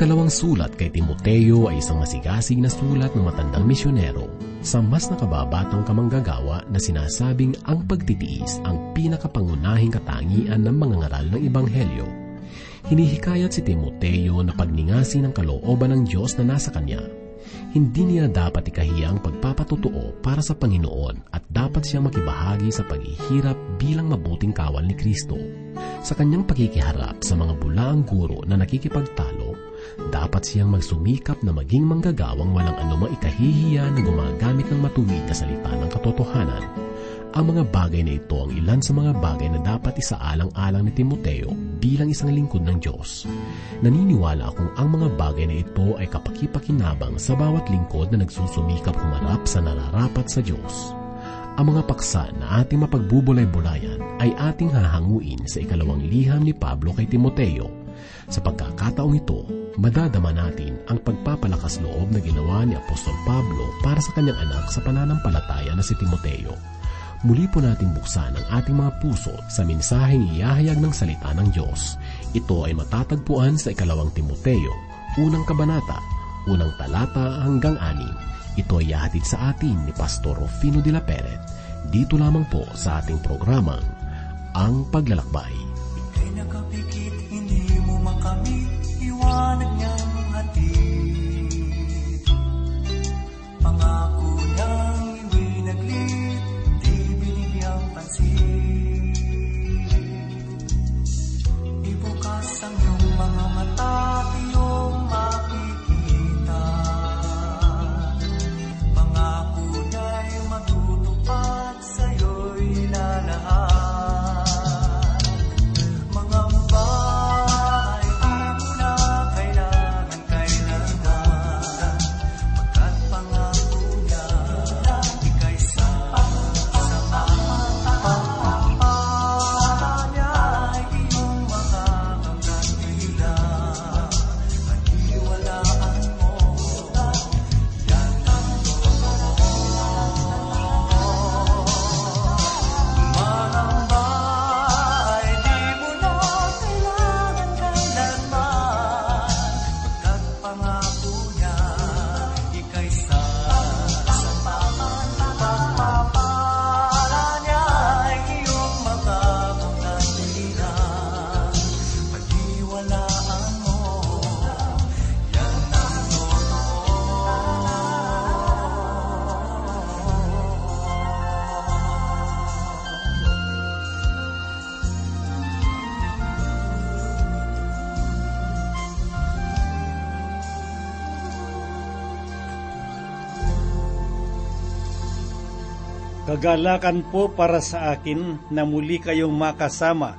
ikalawang sulat kay Timoteo ay isang masigasig na sulat ng matandang misyonero sa mas nakababatang kamanggagawa na sinasabing ang pagtitiis ang pinakapangunahing katangian ng mga ngaral ng Ebanghelyo. Hinihikayat si Timoteo na pagningasin ang kalooban ng Diyos na nasa kanya hindi niya dapat ikahiya ang pagpapatotoo para sa Panginoon at dapat siyang makibahagi sa paghihirap bilang mabuting kawal ni Kristo. Sa kanyang pagkikiharap sa mga bulaang guro na nakikipagtalo, dapat siyang magsumikap na maging manggagawang walang anumang ikahihiya na gumagamit ng matuwid na salita ng katotohanan ang mga bagay na ito ang ilan sa mga bagay na dapat isaalang-alang ni Timoteo bilang isang lingkod ng Diyos. Naniniwala akong ang mga bagay na ito ay kapakipakinabang sa bawat lingkod na nagsusumikap humarap sa nararapat sa Diyos. Ang mga paksa na ating mapagbubulay-bulayan ay ating hahanguin sa ikalawang liham ni Pablo kay Timoteo. Sa pagkakataong ito, madadama natin ang pagpapalakas loob na ginawa ni Apostol Pablo para sa kanyang anak sa pananampalataya na si Timoteo muli po natin buksan ang ating mga puso sa mensaheng iyahayag ng salita ng Diyos. Ito ay matatagpuan sa ikalawang Timoteo, unang kabanata, unang talata hanggang anim. Ito ay yahatid sa atin ni Pastor Rufino de la Peret. Dito lamang po sa ating programang Ang Paglalakbay. Ika'y makamit, iwanag niyang hatid. Pangako Kagalakan po para sa akin na muli kayong makasama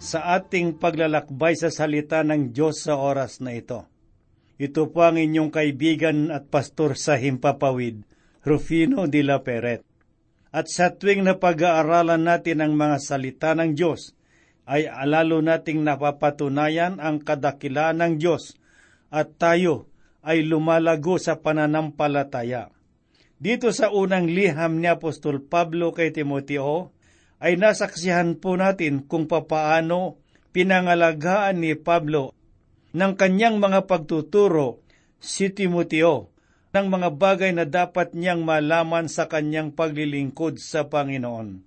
sa ating paglalakbay sa salita ng Diyos sa oras na ito. Ito po ang inyong kaibigan at pastor sa Himpapawid, Rufino de la Peret. At sa tuwing na pag-aaralan natin ang mga salita ng Diyos, ay alalo nating napapatunayan ang kadakilaan ng Diyos at tayo ay lumalago sa pananampalataya. Dito sa unang liham ni Apostol Pablo kay Timoteo, ay nasaksihan po natin kung papaano pinangalagaan ni Pablo ng kanyang mga pagtuturo si Timoteo ng mga bagay na dapat niyang malaman sa kanyang paglilingkod sa Panginoon.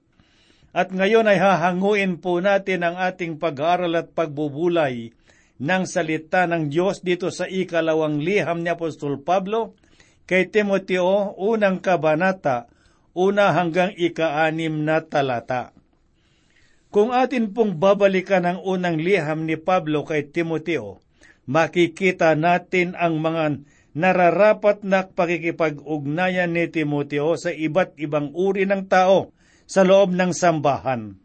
At ngayon ay hahanguin po natin ang ating pag-aaral at pagbubulay ng salita ng Diyos dito sa ikalawang liham ni Apostol Pablo kay Timoteo, unang kabanata, una hanggang ika-anim na talata. Kung atin pong babalikan ang unang liham ni Pablo kay Timoteo, makikita natin ang mga nararapat na pakikipag-ugnayan ni Timoteo sa iba't ibang uri ng tao sa loob ng sambahan.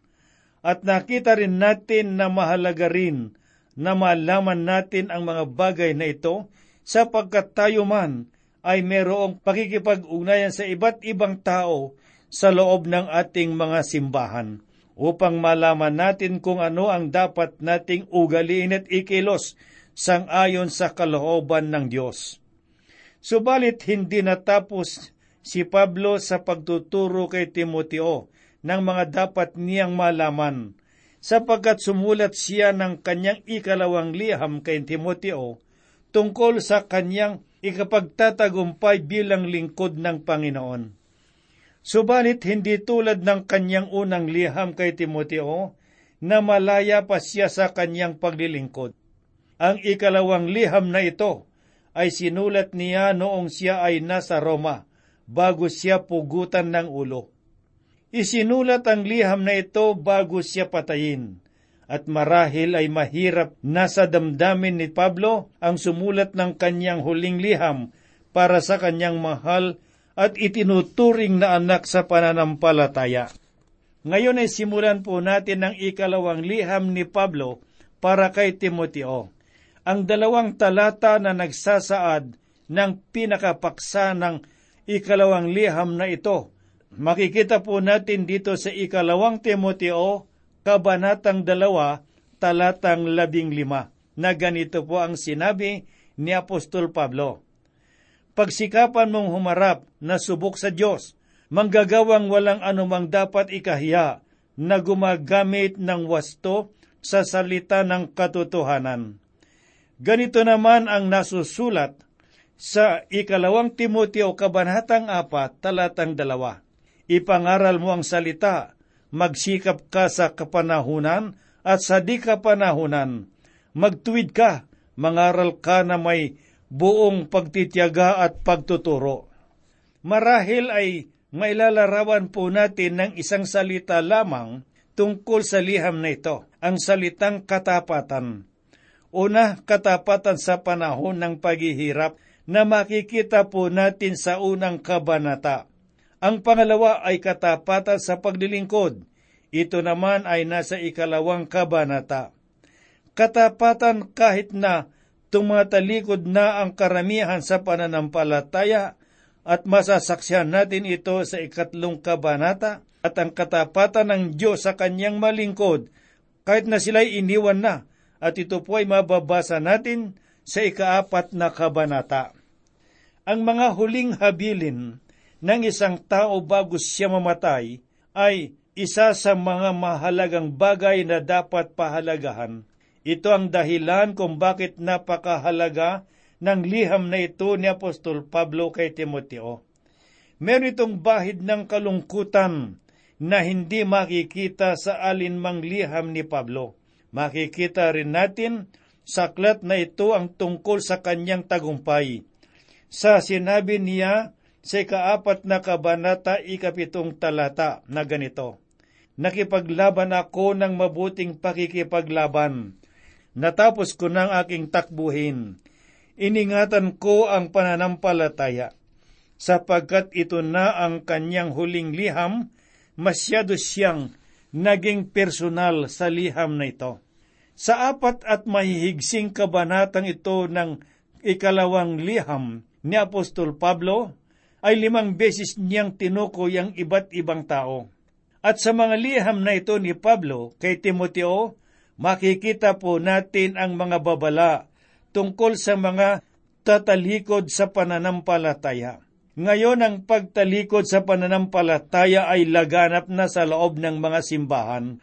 At nakita rin natin na mahalaga rin na malaman natin ang mga bagay na ito sapagkat tayo man ay merong pakikipag-ugnayan sa iba't ibang tao sa loob ng ating mga simbahan upang malaman natin kung ano ang dapat nating ugaliin at ikilos sang-ayon sa kalooban ng Diyos. Subalit hindi natapos si Pablo sa pagtuturo kay Timoteo ng mga dapat niyang malaman, sapagkat sumulat siya ng kanyang ikalawang liham kay Timoteo tungkol sa kanyang ikapagtatagumpay bilang lingkod ng Panginoon. Subalit hindi tulad ng kanyang unang liham kay Timoteo na malaya pa siya sa kanyang paglilingkod. Ang ikalawang liham na ito ay sinulat niya noong siya ay nasa Roma bago siya pugutan ng ulo. Isinulat ang liham na ito bago siya patayin at marahil ay mahirap nasa damdamin ni Pablo ang sumulat ng kanyang huling liham para sa kanyang mahal at itinuturing na anak sa pananampalataya. Ngayon ay simulan po natin ang ikalawang liham ni Pablo para kay Timoteo. Ang dalawang talata na nagsasaad ng pinakapaksa ng ikalawang liham na ito. Makikita po natin dito sa ikalawang Timoteo Kabanatang dalawa, talatang labing lima, na ganito po ang sinabi ni Apostol Pablo. Pagsikapan mong humarap na subok sa Diyos, manggagawang walang anumang dapat ikahiya na gumagamit ng wasto sa salita ng katotohanan. Ganito naman ang nasusulat sa ikalawang Timoteo Kabanatang 4, talatang dalawa. Ipangaral mo ang salita, magsikap ka sa kapanahunan at sa di kapanahunan. Magtuwid ka, mangaral ka na may buong pagtityaga at pagtuturo. Marahil ay mailalarawan po natin ng isang salita lamang tungkol sa liham na ito, ang salitang katapatan. Una, katapatan sa panahon ng paghihirap na makikita po natin sa unang kabanata. Ang pangalawa ay katapatan sa paglilingkod. Ito naman ay nasa ikalawang kabanata. Katapatan kahit na tumatalikod na ang karamihan sa pananampalataya at masasaksyan natin ito sa ikatlong kabanata at ang katapatan ng Diyos sa kanyang malingkod kahit na sila'y iniwan na at ito po ay mababasa natin sa ikaapat na kabanata. Ang mga huling habilin ng isang tao bago siya mamatay ay isa sa mga mahalagang bagay na dapat pahalagahan. Ito ang dahilan kung bakit napakahalaga ng liham na ito ni Apostol Pablo kay Timoteo. Meron itong bahid ng kalungkutan na hindi makikita sa alinmang liham ni Pablo. Makikita rin natin sa aklat na ito ang tungkol sa kanyang tagumpay. Sa sinabi niya sa ikaapat na kabanata ikapitong talata na ganito, Nakipaglaban ako ng mabuting pakikipaglaban. Natapos ko ng aking takbuhin. Iningatan ko ang pananampalataya. Sapagkat ito na ang kanyang huling liham, masyado siyang naging personal sa liham na ito. Sa apat at mahihigsing kabanatang ito ng ikalawang liham ni Apostol Pablo, ay limang beses niyang tinukoy ang iba't ibang tao. At sa mga liham na ito ni Pablo kay Timoteo, makikita po natin ang mga babala tungkol sa mga tatalikod sa pananampalataya. Ngayon ang pagtalikod sa pananampalataya ay laganap na sa loob ng mga simbahan.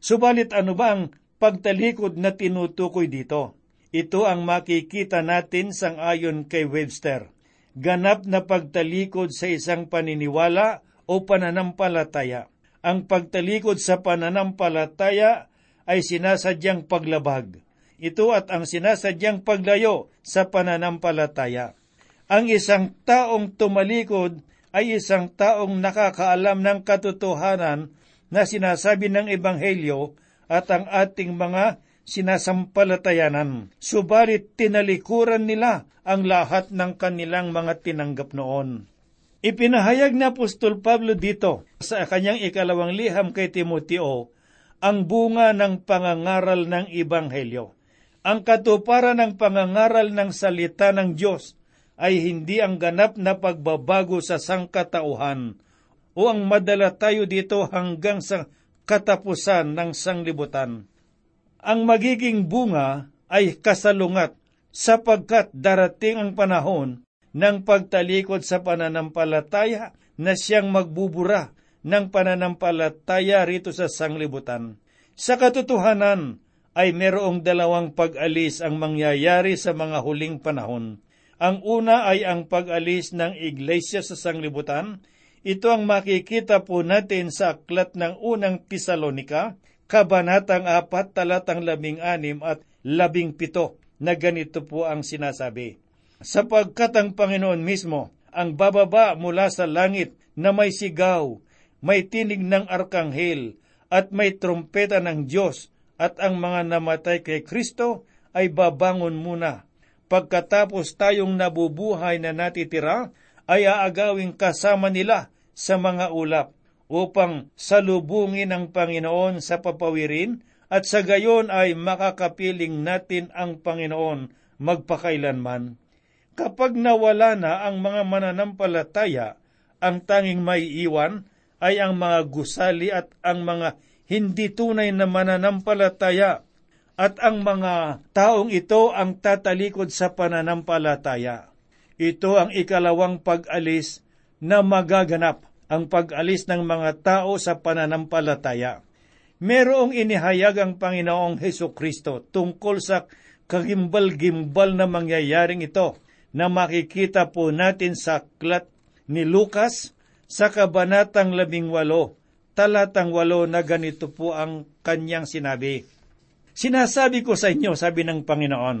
Subalit ano ba ang pagtalikod na tinutukoy dito? Ito ang makikita natin sang ayon kay Webster ganap na pagtalikod sa isang paniniwala o pananampalataya. Ang pagtalikod sa pananampalataya ay sinasadyang paglabag. Ito at ang sinasadyang paglayo sa pananampalataya. Ang isang taong tumalikod ay isang taong nakakaalam ng katotohanan na sinasabi ng Ebanghelyo at ang ating mga sinasampalatayanan. Subalit tinalikuran nila ang lahat ng kanilang mga tinanggap noon. Ipinahayag na Apostol Pablo dito sa kanyang ikalawang liham kay Timoteo ang bunga ng pangangaral ng Ibanghelyo. Ang katuparan ng pangangaral ng salita ng Diyos ay hindi ang ganap na pagbabago sa sangkatauhan o ang madala tayo dito hanggang sa katapusan ng sanglibutan. Ang magiging bunga ay kasalungat sapagkat darating ang panahon ng pagtalikod sa pananampalataya na siyang magbubura ng pananampalataya rito sa sanglibutan. Sa katotohanan, ay merong dalawang pag-alis ang mangyayari sa mga huling panahon. Ang una ay ang pag-alis ng iglesia sa sanglibutan. Ito ang makikita po natin sa aklat ng unang Tesalonika, Kabanatang 4, talatang 16 at 17 na ganito po ang sinasabi. Sapagkat ang Panginoon mismo ang bababa mula sa langit na may sigaw, may tinig ng arkanghel, at may trompeta ng Diyos, at ang mga namatay kay Kristo ay babangon muna. Pagkatapos tayong nabubuhay na natitira, ay aagawing kasama nila sa mga ulap upang salubungin ang Panginoon sa papawirin at sa gayon ay makakapiling natin ang Panginoon magpakailanman. Kapag nawala na ang mga mananampalataya, ang tanging may iwan ay ang mga gusali at ang mga hindi tunay na mananampalataya at ang mga taong ito ang tatalikod sa pananampalataya. Ito ang ikalawang pag-alis na magaganap, ang pag-alis ng mga tao sa pananampalataya. Merong inihayag ang Panginoong Heso Kristo tungkol sa kagimbal-gimbal na mangyayaring ito na makikita po natin sa aklat ni Lucas sa kabanatang labing walo, talatang walo na ganito po ang kanyang sinabi. Sinasabi ko sa inyo, sabi ng Panginoon,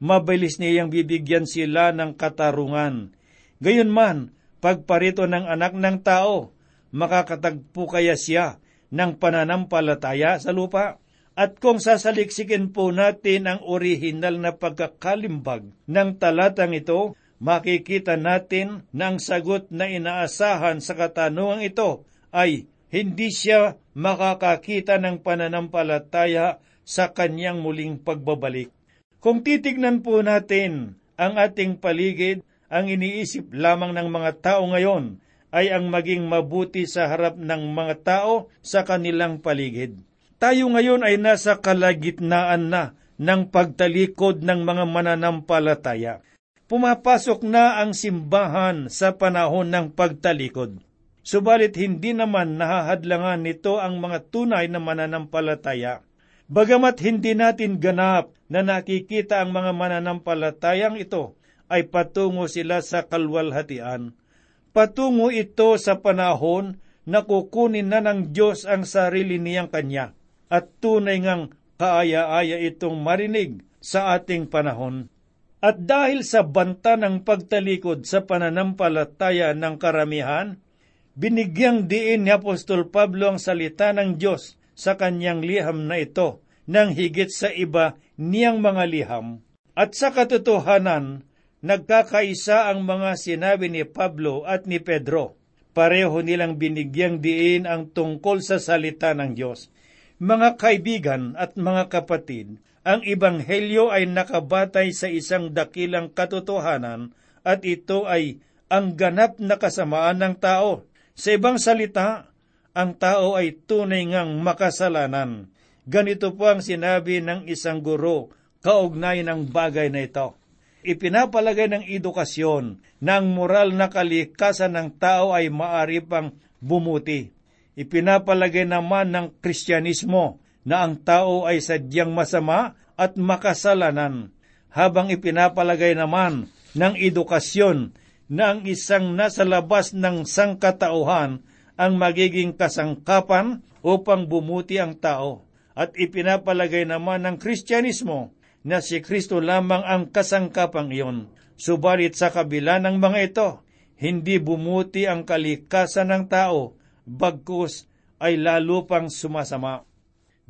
mabilis niyang bibigyan sila ng katarungan. Gayon man, pagparito ng anak ng tao, makakatagpo kaya siya ng pananampalataya sa lupa? At kung sasaliksikin po natin ang orihinal na pagkakalimbag ng talatang ito, makikita natin na ang sagot na inaasahan sa katanungang ito ay hindi siya makakakita ng pananampalataya sa kanyang muling pagbabalik. Kung titignan po natin ang ating paligid, ang iniisip lamang ng mga tao ngayon ay ang maging mabuti sa harap ng mga tao sa kanilang paligid. Tayo ngayon ay nasa kalagitnaan na ng pagtalikod ng mga mananampalataya. Pumapasok na ang simbahan sa panahon ng pagtalikod. Subalit hindi naman nahahadlangan nito ang mga tunay na mananampalataya. Bagamat hindi natin ganap na nakikita ang mga mananampalatayang ito, ay patungo sila sa kalwalhatian. Patungo ito sa panahon na kukunin na ng Diyos ang sarili niyang kanya at tunay ngang kaaya-aya itong marinig sa ating panahon. At dahil sa banta ng pagtalikod sa pananampalataya ng karamihan, binigyang diin ni Apostol Pablo ang salita ng Diyos sa kanyang liham na ito nang higit sa iba niyang mga liham. At sa katotohanan, nagkakaisa ang mga sinabi ni Pablo at ni Pedro. Pareho nilang binigyang diin ang tungkol sa salita ng Diyos. Mga kaibigan at mga kapatid, ang Ebanghelyo ay nakabatay sa isang dakilang katotohanan at ito ay ang ganap na kasamaan ng tao. Sa ibang salita, ang tao ay tunay ngang makasalanan. Ganito po ang sinabi ng isang guro kaugnay ng bagay na ito. Ipinapalagay ng edukasyon na moral na kalikasan ng tao ay maari pang bumuti Ipinapalagay naman ng Kristyanismo na ang tao ay sadyang masama at makasalanan, habang ipinapalagay naman ng edukasyon na ang isang nasa labas ng sangkatauhan ang magiging kasangkapan upang bumuti ang tao. At ipinapalagay naman ng Kristyanismo na si Kristo lamang ang kasangkapang iyon. Subalit sa kabila ng mga ito, hindi bumuti ang kalikasan ng tao bagkus ay lalo pang sumasama.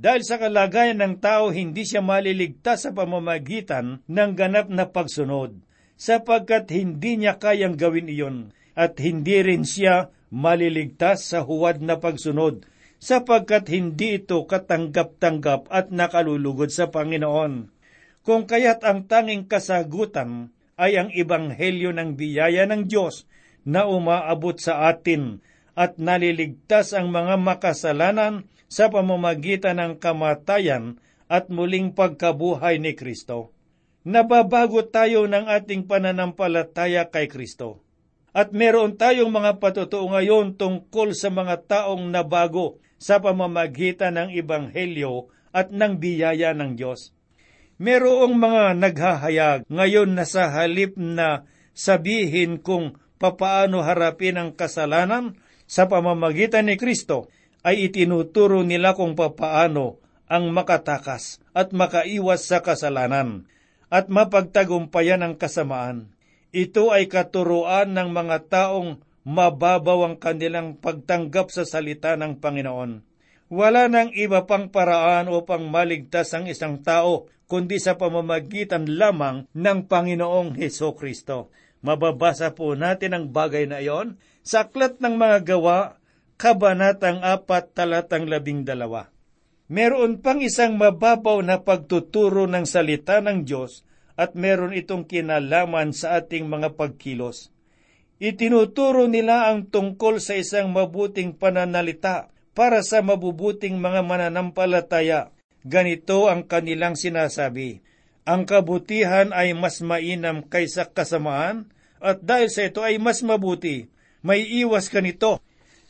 Dahil sa kalagayan ng tao, hindi siya maliligtas sa pamamagitan ng ganap na pagsunod, sapagkat hindi niya kayang gawin iyon, at hindi rin siya maliligtas sa huwad na pagsunod, sapagkat hindi ito katanggap-tanggap at nakalulugod sa Panginoon. Kung kaya't ang tanging kasagutan ay ang ibanghelyo ng biyaya ng Diyos na umaabot sa atin at naliligtas ang mga makasalanan sa pamamagitan ng kamatayan at muling pagkabuhay ni Kristo. Nababago tayo ng ating pananampalataya kay Kristo. At meron tayong mga patutuo ngayon tungkol sa mga taong nabago sa pamamagitan ng Ibanghelyo at ng biyaya ng Diyos. Merong mga naghahayag ngayon na sa halip na sabihin kung papaano harapin ang kasalanan sa pamamagitan ni Kristo, ay itinuturo nila kung papaano ang makatakas at makaiwas sa kasalanan at mapagtagumpayan ang kasamaan. Ito ay katuruan ng mga taong mababaw ang kanilang pagtanggap sa salita ng Panginoon. Wala nang iba pang paraan upang maligtas ang isang tao kundi sa pamamagitan lamang ng Panginoong Heso Kristo. Mababasa po natin ang bagay na iyon sa Aklat ng Mga Gawa, Kabanatang 4, Talatang 12. Meron pang isang mababaw na pagtuturo ng salita ng Diyos at meron itong kinalaman sa ating mga pagkilos. Itinuturo nila ang tungkol sa isang mabuting pananalita para sa mabubuting mga mananampalataya. Ganito ang kanilang sinasabi. Ang kabutihan ay mas mainam kaysa kasamaan at dahil sa ito ay mas mabuti, may iwas ka nito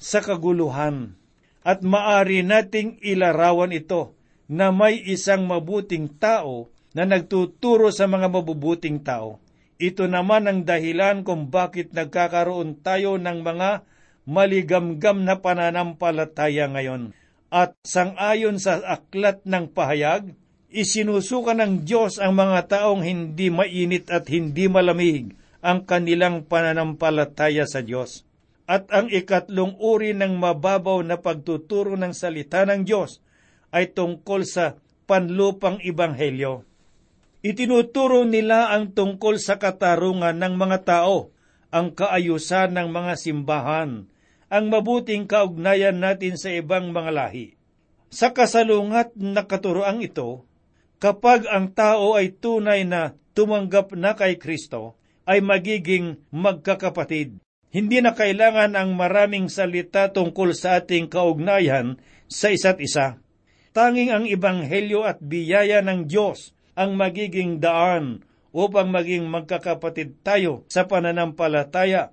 sa kaguluhan at maari nating ilarawan ito na may isang mabuting tao na nagtuturo sa mga mabubuting tao. Ito naman ang dahilan kung bakit nagkakaroon tayo ng mga maligamgam na pananampalataya ngayon. At sangayon sa aklat ng pahayag, isinusuka ng Diyos ang mga taong hindi mainit at hindi malamig ang kanilang pananampalataya sa Diyos at ang ikatlong uri ng mababaw na pagtuturo ng salita ng Diyos ay tungkol sa panlupang ibanghelyo. Itinuturo nila ang tungkol sa katarungan ng mga tao, ang kaayusan ng mga simbahan, ang mabuting kaugnayan natin sa ibang mga lahi. Sa kasalungat na katuroang ito, kapag ang tao ay tunay na tumanggap na kay Kristo, ay magiging magkakapatid hindi na kailangan ang maraming salita tungkol sa ating kaugnayan sa isa't isa. Tanging ang ibanghelyo at biyaya ng Diyos ang magiging daan upang maging magkakapatid tayo sa pananampalataya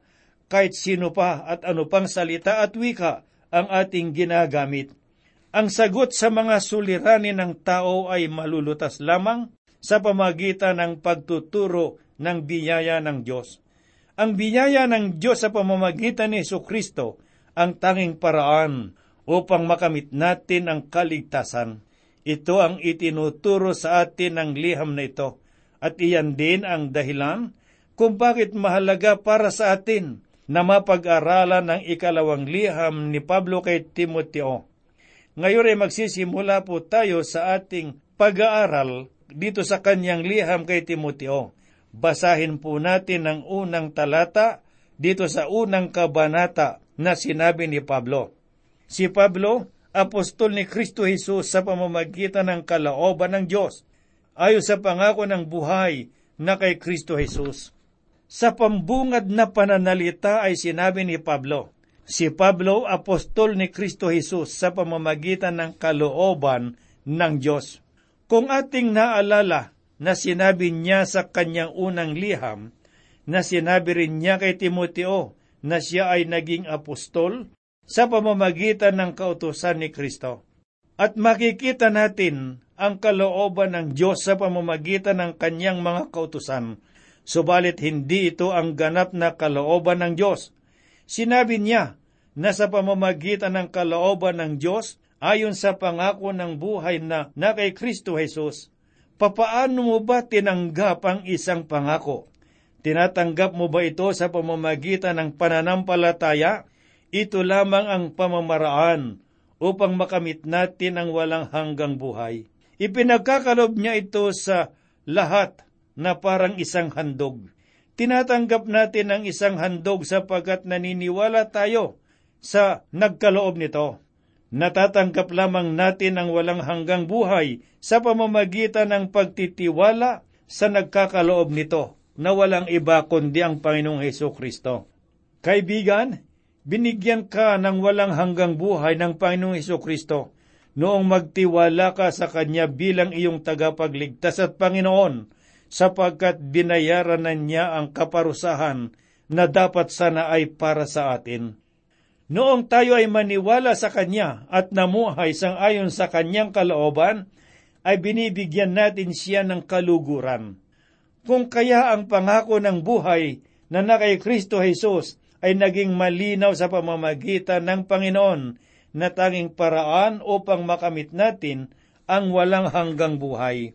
kahit sino pa at ano pang salita at wika ang ating ginagamit. Ang sagot sa mga suliranin ng tao ay malulutas lamang sa pamagitan ng pagtuturo ng biyaya ng Diyos. Ang biyaya ng Diyos sa pamamagitan ni Yesu Kristo ang tanging paraan upang makamit natin ang kaligtasan. Ito ang itinuturo sa atin ng liham na ito at iyan din ang dahilan kung bakit mahalaga para sa atin na mapag-aralan ng ikalawang liham ni Pablo kay Timoteo. Ngayon ay magsisimula po tayo sa ating pag-aaral dito sa kanyang liham kay Timoteo. Basahin po natin ang unang talata dito sa unang kabanata na sinabi ni Pablo. Si Pablo, apostol ni Kristo Jesus sa pamamagitan ng kalaoban ng Diyos, ayon sa pangako ng buhay na kay Kristo Jesus. Sa pambungad na pananalita ay sinabi ni Pablo, Si Pablo, apostol ni Kristo Jesus sa pamamagitan ng kalooban ng Diyos. Kung ating naalala na sinabi niya sa kanyang unang liham, na sinabi rin niya kay Timoteo na siya ay naging apostol sa pamamagitan ng kautusan ni Kristo. At makikita natin ang kalooban ng Diyos sa pamamagitan ng kanyang mga kautusan, subalit hindi ito ang ganap na kalooban ng Diyos. Sinabi niya na sa pamamagitan ng kalooban ng Diyos, ayon sa pangako ng buhay na na kay Kristo Jesus, Papaano mo ba tinanggap ang isang pangako? Tinatanggap mo ba ito sa pamamagitan ng pananampalataya? Ito lamang ang pamamaraan upang makamit natin ang walang hanggang buhay. Ipinagkakalob niya ito sa lahat na parang isang handog. Tinatanggap natin ang isang handog sapagkat naniniwala tayo sa nagkaloob nito. Natatanggap lamang natin ang walang hanggang buhay sa pamamagitan ng pagtitiwala sa nagkakaloob nito na walang iba kundi ang Panginoong Heso Kristo. Kaibigan, binigyan ka ng walang hanggang buhay ng Panginoong Heso Kristo noong magtiwala ka sa Kanya bilang iyong tagapagligtas at Panginoon sapagkat binayaran na niya ang kaparusahan na dapat sana ay para sa atin. Noong tayo ay maniwala sa Kanya at namuhay sang ayon sa Kanyang kalooban, ay binibigyan natin siya ng kaluguran. Kung kaya ang pangako ng buhay na na kay Kristo Jesus ay naging malinaw sa pamamagitan ng Panginoon na tanging paraan upang makamit natin ang walang hanggang buhay.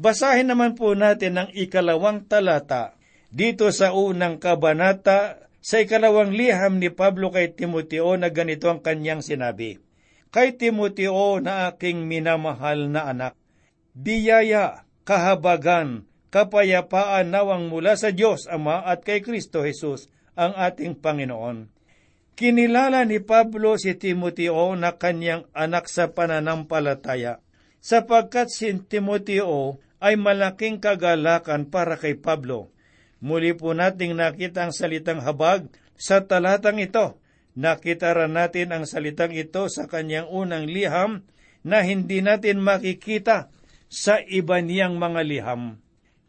Basahin naman po natin ang ikalawang talata dito sa unang kabanata sa ikalawang liham ni Pablo kay Timoteo na ganito ang kanyang sinabi. Kay Timoteo na aking minamahal na anak, biyaya, kahabagan, kapayapaan nawang mula sa Diyos Ama at kay Kristo Jesus ang ating Panginoon. Kinilala ni Pablo si Timoteo na kanyang anak sa pananampalataya, sapagkat si Timoteo ay malaking kagalakan para kay Pablo. Muli po nating nakita ang salitang habag sa talatang ito. Nakita rin natin ang salitang ito sa kanyang unang liham na hindi natin makikita sa iba niyang mga liham.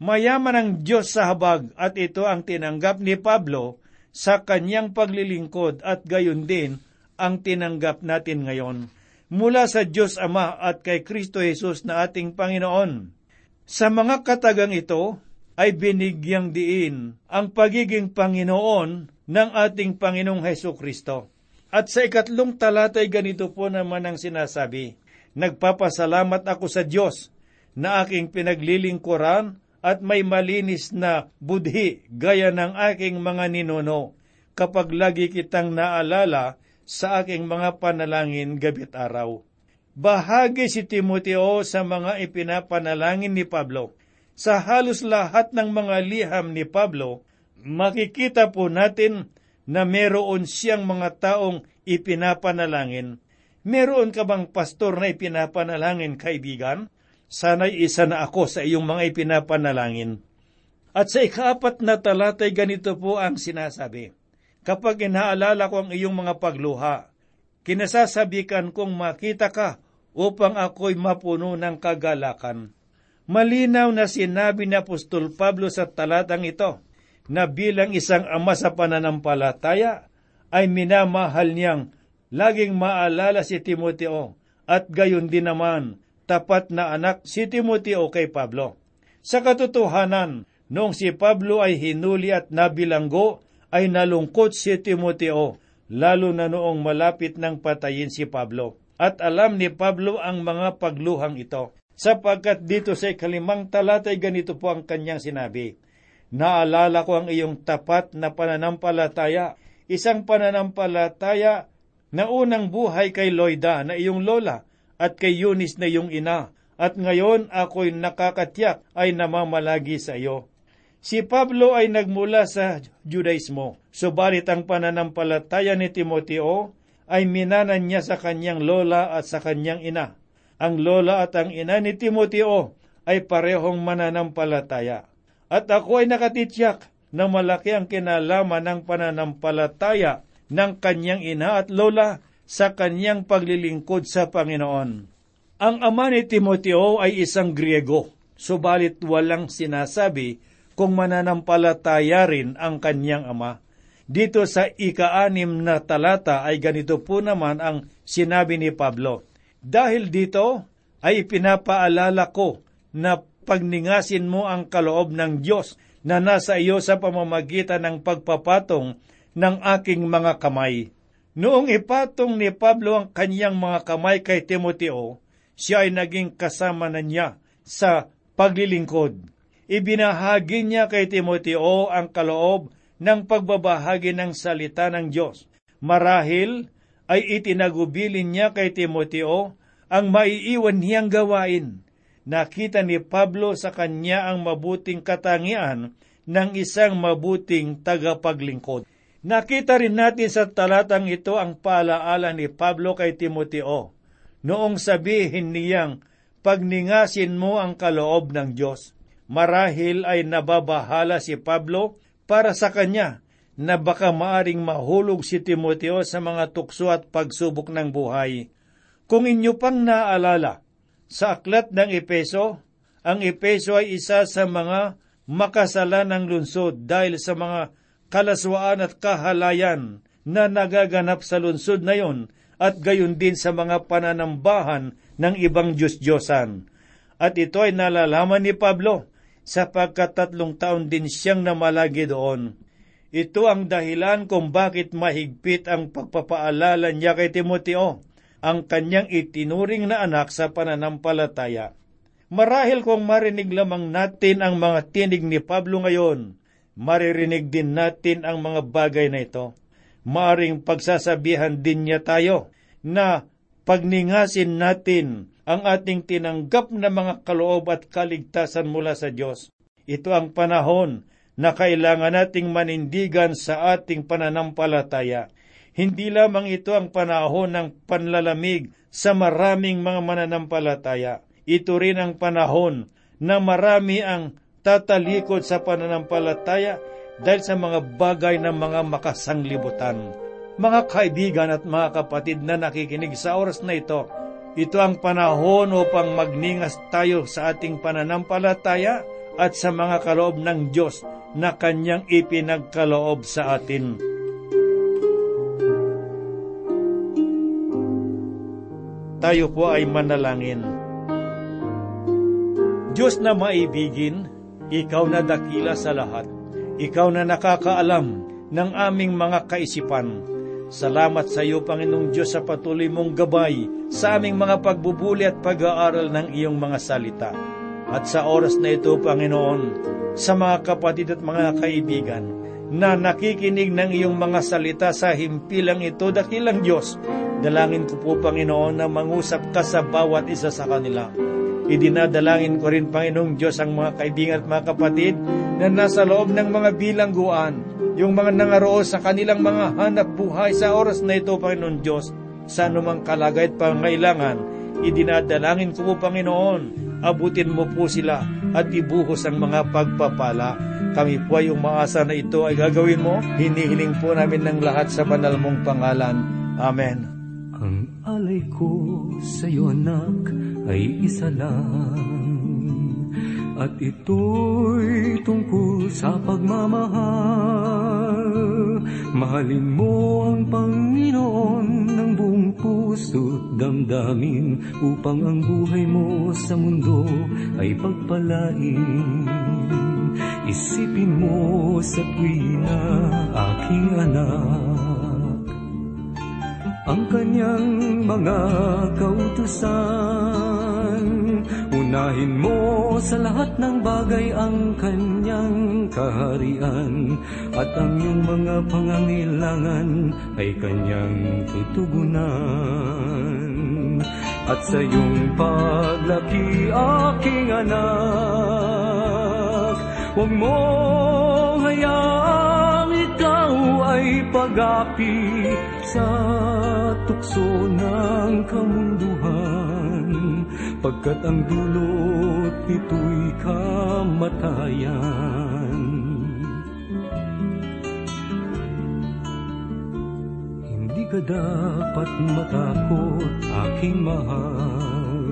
Mayaman ang Diyos sa habag at ito ang tinanggap ni Pablo sa kanyang paglilingkod at gayon din ang tinanggap natin ngayon mula sa Diyos Ama at kay Kristo Jesus na ating Panginoon. Sa mga katagang ito ay binigyang diin ang pagiging Panginoon ng ating Panginoong Heso Kristo. At sa ikatlong talata ay ganito po naman ang sinasabi, Nagpapasalamat ako sa Diyos na aking pinaglilingkuran at may malinis na budhi gaya ng aking mga ninuno kapag lagi kitang naalala sa aking mga panalangin gabit araw. Bahagi si Timoteo sa mga ipinapanalangin ni Pablo. Sa halos lahat ng mga liham ni Pablo, makikita po natin na meron siyang mga taong ipinapanalangin. Meron ka bang pastor na ipinapanalangin, kaibigan? Sana'y isa na ako sa iyong mga ipinapanalangin. At sa ikaapat na talatay ganito po ang sinasabi, Kapag inaalala ko ang iyong mga pagluha, kinasasabikan kong makita ka upang ako'y mapuno ng kagalakan. Malinaw na sinabi ni Apostol Pablo sa talatang ito na bilang isang ama sa pananampalataya ay minamahal niyang laging maalala si Timoteo at gayon din naman tapat na anak si Timoteo kay Pablo. Sa katotohanan, noong si Pablo ay hinuli at nabilanggo, ay nalungkot si Timoteo, lalo na noong malapit ng patayin si Pablo. At alam ni Pablo ang mga pagluhang ito, sapagkat dito sa ikalimang talatay ganito po ang kanyang sinabi, Naalala ko ang iyong tapat na pananampalataya, isang pananampalataya na unang buhay kay Loida na iyong lola at kay Eunice na iyong ina, at ngayon ako'y nakakatiyak ay namamalagi sa iyo. Si Pablo ay nagmula sa Judaismo, subalit ang pananampalataya ni Timoteo ay minanan niya sa kanyang lola at sa kanyang ina. Ang lola at ang ina ni Timoteo ay parehong mananampalataya. At ako ay nakatityak na malaki ang kinalaman ng pananampalataya ng kanyang ina at lola sa kanyang paglilingkod sa Panginoon. Ang ama ni Timoteo ay isang Griego, subalit walang sinasabi kung mananampalataya rin ang kanyang ama. Dito sa ikaanim na talata ay ganito po naman ang sinabi ni Pablo. Dahil dito ay pinapaalala ko na pagningasin mo ang kaloob ng Diyos na nasa iyo sa pamamagitan ng pagpapatong ng aking mga kamay. Noong ipatong ni Pablo ang kanyang mga kamay kay Timoteo, siya ay naging kasama na niya sa paglilingkod ibinahagi niya kay Timoteo ang kaloob ng pagbabahagi ng salita ng Diyos. Marahil ay itinagubilin niya kay Timoteo ang maiiwan niyang gawain. Nakita ni Pablo sa kanya ang mabuting katangian ng isang mabuting tagapaglingkod. Nakita rin natin sa talatang ito ang paalaala ni Pablo kay Timoteo noong sabihin niyang, pagningasin mo ang kaloob ng Diyos marahil ay nababahala si Pablo para sa kanya na baka maaring mahulog si Timoteo sa mga tukso at pagsubok ng buhay. Kung inyo pang naalala, sa aklat ng Epeso, ang Epeso ay isa sa mga makasalanang lungsod dahil sa mga kalaswaan at kahalayan na nagaganap sa lungsod na yon at gayon din sa mga pananambahan ng ibang Diyos-Diyosan At ito ay nalalaman ni Pablo sapagkat tatlong taon din siyang namalagi doon. Ito ang dahilan kung bakit mahigpit ang pagpapaalala niya kay Timoteo, ang kanyang itinuring na anak sa pananampalataya. Marahil kung marinig lamang natin ang mga tinig ni Pablo ngayon, maririnig din natin ang mga bagay na ito. Maaring pagsasabihan din niya tayo na pagningasin natin ang ating tinanggap na mga kaloob at kaligtasan mula sa Diyos. Ito ang panahon na kailangan nating manindigan sa ating pananampalataya. Hindi lamang ito ang panahon ng panlalamig sa maraming mga mananampalataya ito rin ang panahon na marami ang tatalikod sa pananampalataya dahil sa mga bagay ng mga makasanglibutan. Mga kaibigan at mga kapatid na nakikinig sa oras na ito, ito ang panahon upang magningas tayo sa ating pananampalataya at sa mga kaloob ng Diyos na Kanyang ipinagkaloob sa atin. Tayo po ay manalangin. Diyos na maibigin, ikaw na dakila sa lahat. Ikaw na nakakaalam ng aming mga kaisipan. Salamat sa iyo, Panginoong Diyos, sa patuloy mong gabay sa aming mga pagbubuli at pag-aaral ng iyong mga salita. At sa oras na ito, Panginoon, sa mga kapatid at mga kaibigan, na nakikinig ng iyong mga salita sa himpilang ito, dakilang Diyos, dalangin ko po, Panginoon, na mangusap ka sa bawat isa sa kanila Idinadalangin ko rin, Panginoong Diyos, ang mga kaibigan at mga kapatid na nasa loob ng mga bilangguan, yung mga nangaroon sa kanilang mga hanap buhay sa oras na ito, Panginoon Diyos, sa anumang kalagay at pangailangan, idinadalangin ko po, Panginoon, abutin mo po sila at ibuhos ang mga pagpapala. Kami po ay umaasa na ito ay gagawin mo. Hinihiling po namin ng lahat sa banal mong pangalan. Amen. Ang alay ko sa iyo, anak, ay isa lang At ito'y tungkol sa pagmamahal Mahalin mo ang Panginoon ng buong puso't damdamin Upang ang buhay mo sa mundo ay pagpalain Isipin mo sa tuwina, aking anak ang kanyang mga kautusan. Unahin mo sa lahat ng bagay ang kanyang kaharian at ang iyong mga pangangailangan ay kanyang tutugunan. At sa iyong paglaki, aking anak, huwag mo hayaan ikaw ay pag-api sa tukso ng kamunduhan Pagkat ang dulot nito'y kamatayan. Hindi ka dapat matakot, aking mahal.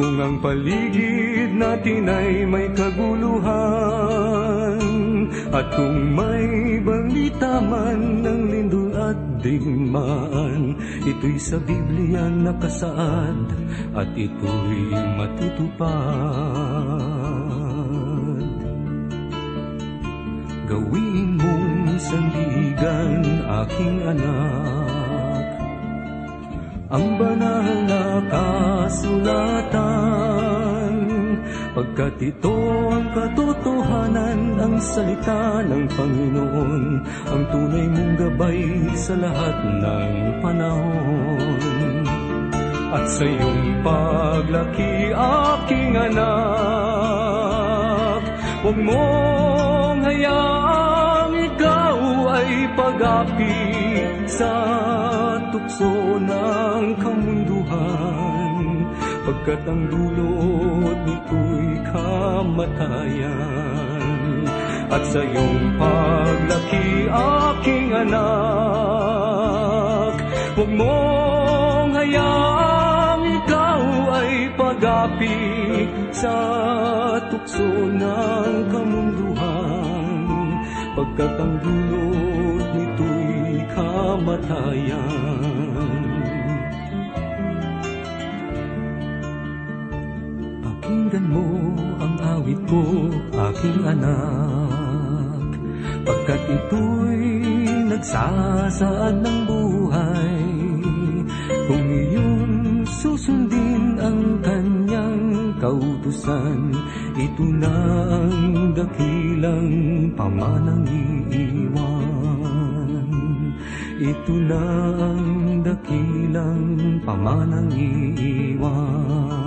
Kung ang paligid natin ay may kaguluhan At kung may balita man ng lindol at digmaan Ito'y sa Biblia nakasaad at ito'y matutupad. Gawin mong sandigan aking anak. Ang banal na kasulatan Pagkat ito ang katotohanan, ang salita ng Panginoon, ang tunay mong gabay sa lahat ng panahon. At sa iyong paglaki, aking anak, huwag mong hayaang ikaw ay pag-api sa tukso ng kamunduhan pagkat ang dulot nito'y kamatayan. At sa iyong paglaki, aking anak, huwag mong hayaang ikaw ay pag-api sa tukso ng kamunduhan, pagkat ang dulot nito'y kamatayan. Pakinggan mo ang awit ko, aking anak. Pagkat ito'y nagsasaad ng buhay Kung iyong susundin ang kanyang kautusan Ito na ang dakilang pamanang iiwan Ito na ang dakilang pamanang iiwan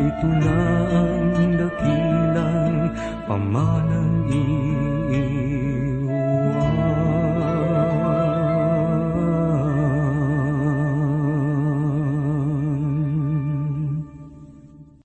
ito na ang dakilang pamana